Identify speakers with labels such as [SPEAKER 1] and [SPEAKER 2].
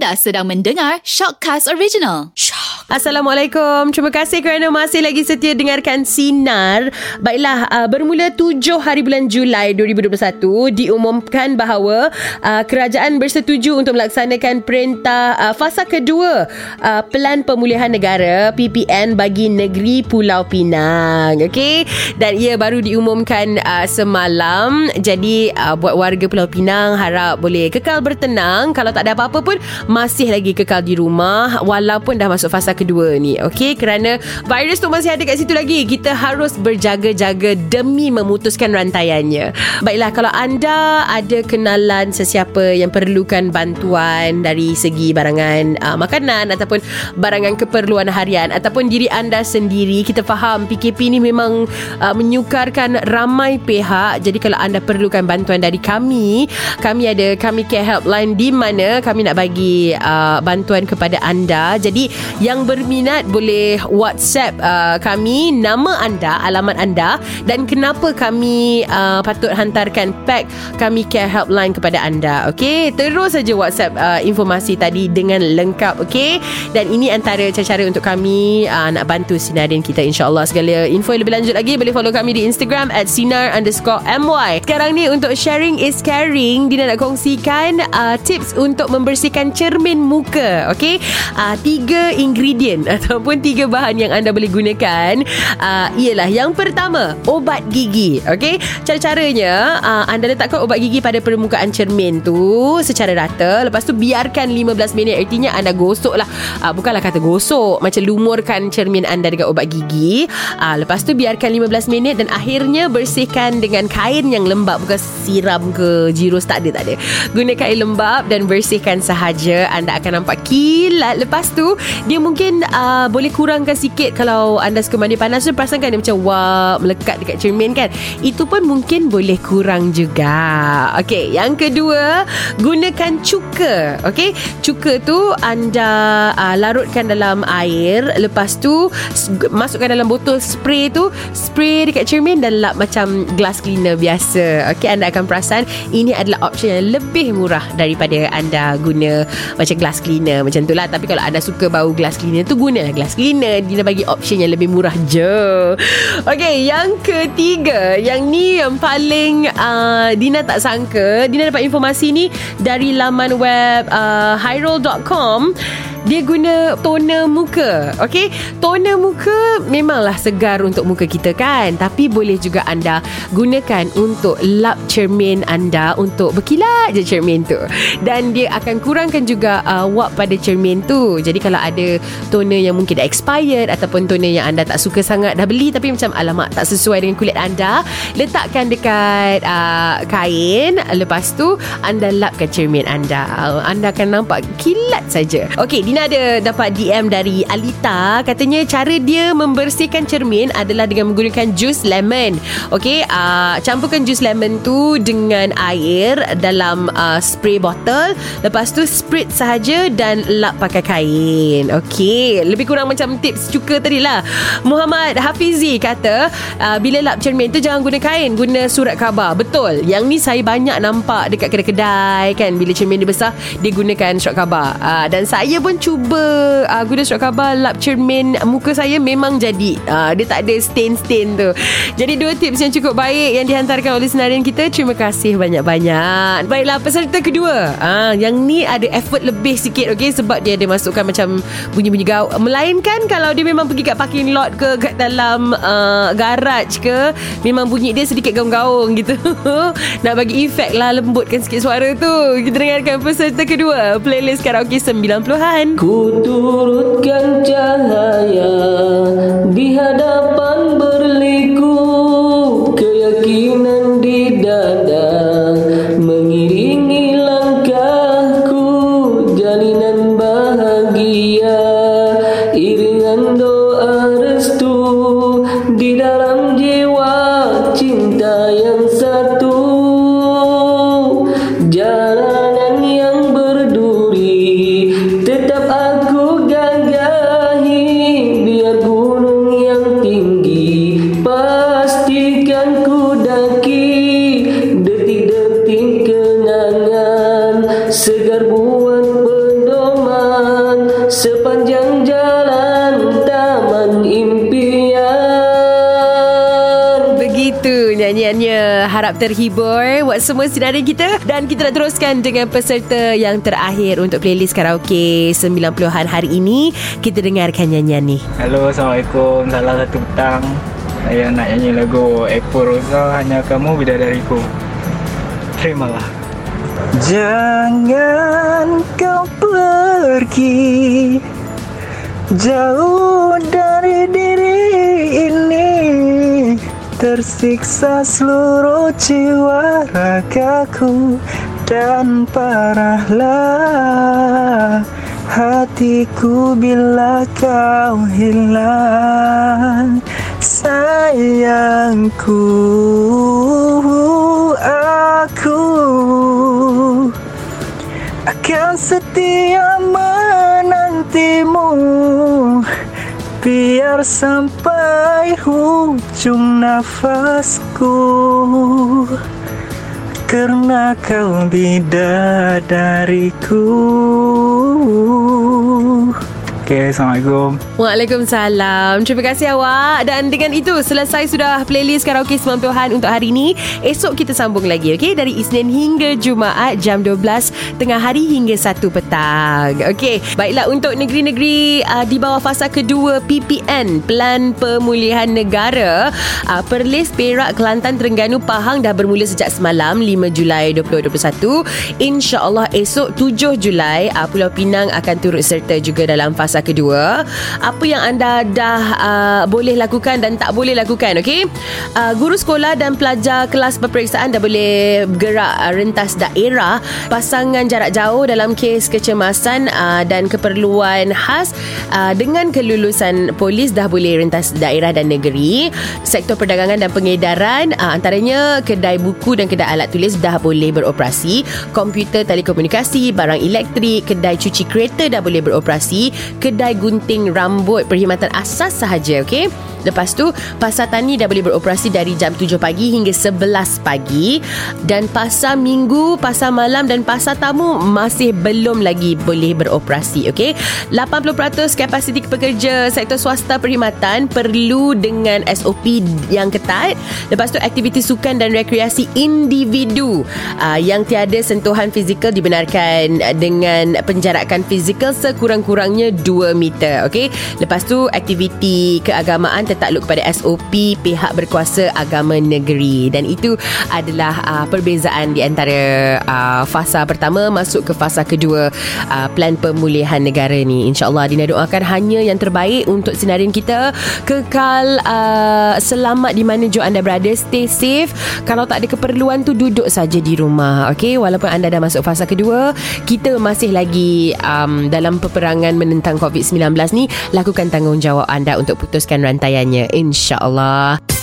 [SPEAKER 1] Anda sedang mendengar Shockcast Original. Shock.
[SPEAKER 2] Assalamualaikum. Terima kasih kerana masih lagi setia dengarkan Sinar. Baiklah, uh, bermula 7 hari bulan Julai 2021 diumumkan bahawa uh, kerajaan bersetuju untuk melaksanakan perintah uh, fasa kedua uh, Pelan Pemulihan Negara PPN bagi negeri Pulau Pinang. Okey. Dan ia baru diumumkan uh, semalam. Jadi uh, buat warga Pulau Pinang harap boleh kekal bertenang kalau tak ada apa-apa pun masih lagi kekal di rumah walaupun dah masuk fasa kedua ni okey? Kerana virus tu masih ada kat situ lagi. Kita harus berjaga-jaga demi memutuskan rantaiannya. Baiklah kalau anda ada kenalan sesiapa yang perlukan bantuan dari segi barangan uh, makanan ataupun barangan keperluan harian ataupun diri anda sendiri kita faham PKP ni memang uh, menyukarkan ramai pihak. Jadi kalau anda perlukan bantuan dari kami kami ada kami care helpline di mana kami nak bagi uh, bantuan kepada anda. Jadi yang berminat boleh WhatsApp uh, kami nama anda, alamat anda dan kenapa kami uh, patut hantarkan pack kami care helpline kepada anda. Okey, terus saja WhatsApp uh, informasi tadi dengan lengkap. Okey, dan ini antara cara-cara untuk kami uh, nak bantu sinarin kita insyaAllah segala info yang lebih lanjut lagi boleh follow kami di Instagram at sinar underscore my. Sekarang ni untuk sharing is caring Dina nak kongsikan uh, tips untuk membersihkan cermin muka okey? Uh, tiga ingredient ataupun tiga bahan yang anda boleh gunakan uh, ialah yang pertama obat gigi okey? Cara-caranya uh, anda letakkan obat gigi pada permukaan cermin tu secara rata. Lepas tu biarkan 15 minit artinya anda gosok lah uh, bukanlah kata gosok macam lumurkan cermin anda dengan obat gigi. Uh, lepas tu biarkan 15 minit dan akhirnya bersihkan dengan kain yang lembap bukan siram ke jirus tak ada tak ada. Guna kain lembap dan bersihkan sahaja anda akan nampak kilat lepas tu. Dia mungkin uh, boleh kurangkan sikit kalau anda suka mandi panas. Tu perasan kan dia macam wah melekat dekat cermin kan. Itu pun mungkin boleh kurang juga. Okey, yang kedua gunakan cuka. Okey, cuka tu anda uh, larutkan dalam air. Lepas tu masukkan dalam botol spray tu. Spray dekat cermin dan lap macam glass cleaner biasa. Okey, anda akan perasan ini adalah option yang lebih murah daripada anda guna macam glass cleaner macam tu lah. Tapi kalau anda suka bau glass cleaner tu gunalah glass cleaner. Dia bagi option yang lebih murah je. Okay yang ketiga yang ni yang paling uh, Dina tak sangka. Dina dapat informasi ni dari laman web uh, hyrule.com dia guna toner muka Okay Toner muka Memanglah segar untuk muka kita kan? Tapi boleh juga anda Gunakan untuk lap cermin anda Untuk berkilat je cermin tu. Dan dia akan kurangkan juga uh, Wap pada cermin tu. Jadi kalau ada Toner yang mungkin dah expired Ataupun toner yang anda tak suka sangat Dah beli tapi macam Alamak tak sesuai dengan kulit anda Letakkan dekat uh, Kain. Lepas tu Anda lapkan cermin anda. Anda akan nampak Kilat saja. Okay Dina ada dapat DM dari Alita katanya cara dia membersihkan cermin adalah dengan menggunakan jus lemon. Okey, uh, campurkan jus lemon tu dengan air dalam uh, spray botol. Lepas tu sprit sahaja dan lap pakai kain. Okey, lebih kurang macam tips cuka tadi lah. Muhammad Hafizi kata uh, bila lap cermin tu jangan guna kain, guna surat khabar. Betul. Yang ni saya banyak nampak dekat kedai-kedai kan bila cermin dia besar dia gunakan surat khabar. Uh, dan saya pun cuba uh, guna surat khabar lap cermin muka saya memang jadi. Uh, dia tak ada stain-stain tu. Jadi dua tips yang cukup baik yang dihantarkan oleh senarian kita. Terima kasih banyak-banyak. Baiklah peserta kedua. Uh, yang ni ada effort lebih sikit okay? sebab dia ada masukkan macam bunyi-bunyi gau melainkan kalau dia memang pergi kat parking lot ke kat dalam uh, garage ke memang bunyi dia sedikit gaung-gaung gitu. Nak bagi efek lah lembutkan sikit suara tu. Kita dengarkan peserta kedua. Playlist karaoke 90-an
[SPEAKER 3] Ku turutkan cahaya di hadapan berliku
[SPEAKER 2] harap terhibur buat semua sinarin kita dan kita nak teruskan dengan peserta yang terakhir untuk playlist karaoke 90-an hari ini. Kita dengarkan nyanyian ni.
[SPEAKER 4] Halo, Assalamualaikum. Salah satu petang. Saya nak nyanyi lagu Eko Rosa Hanya Kamu Bidadariku. Terimalah. Jangan kau pergi Jauh Tersiksa seluruh jiwa ragaku Dan parahlah hatiku bila kau hilang Sayangku aku akan setia menantimu Biar sampai ujung nafasku. Karena kau bidadariku Okay, Assalamualaikum
[SPEAKER 2] Waalaikumsalam. Terima kasih awak. Dan dengan itu selesai sudah playlist karaoke 90-an untuk hari ini. Esok kita sambung lagi okey dari Isnin hingga Jumaat jam 12 tengah hari hingga 1 petang. Okey. Baiklah untuk negeri-negeri uh, di bawah fasa kedua PPN, Pelan Pemulihan Negara, uh, Perlis, Perak, Kelantan, Terengganu, Pahang dah bermula sejak semalam 5 Julai 2021. Insya-Allah esok 7 Julai uh, Pulau Pinang akan turut serta juga dalam fasa kedua. Apa yang anda dah uh, boleh lakukan dan tak boleh lakukan, okey? Uh, guru sekolah dan pelajar kelas peperiksaan dah boleh bergerak uh, rentas daerah, pasangan jarak jauh dalam kes kecemasan uh, dan keperluan khas uh, dengan kelulusan polis dah boleh rentas daerah dan negeri. Sektor perdagangan dan pengedaran uh, antaranya kedai buku dan kedai alat tulis dah boleh beroperasi, komputer telekomunikasi, barang elektrik, kedai cuci kereta dah boleh beroperasi, kedai gunting rambut perkhidmatan asas sahaja okey Lepas tu pasar tani dah boleh beroperasi dari jam 7 pagi hingga 11 pagi dan pasar minggu, pasar malam dan pasar tamu masih belum lagi boleh beroperasi okey. 80% kapasiti pekerja sektor swasta perkhidmatan perlu dengan SOP yang ketat. Lepas tu aktiviti sukan dan rekreasi individu uh, yang tiada sentuhan fizikal dibenarkan dengan penjarakan fizikal sekurang-kurangnya 2 meter okey. Lepas tu aktiviti keagamaan tertakluk kepada SOP pihak berkuasa agama negeri. Dan itu adalah uh, perbezaan di antara uh, fasa pertama masuk ke fasa kedua uh, plan pemulihan negara ni. Insyaallah Dina doakan hanya yang terbaik untuk sinarin kita. Kekal uh, selamat di mana jo anda berada. Stay safe. Kalau tak ada keperluan tu duduk saja di rumah okey? Walaupun anda dah masuk fasa kedua kita masih lagi um, dalam peperangan menentang COVID-19 ni lakukan tanggungjawab anda untuk putuskan rantaiannya insya-Allah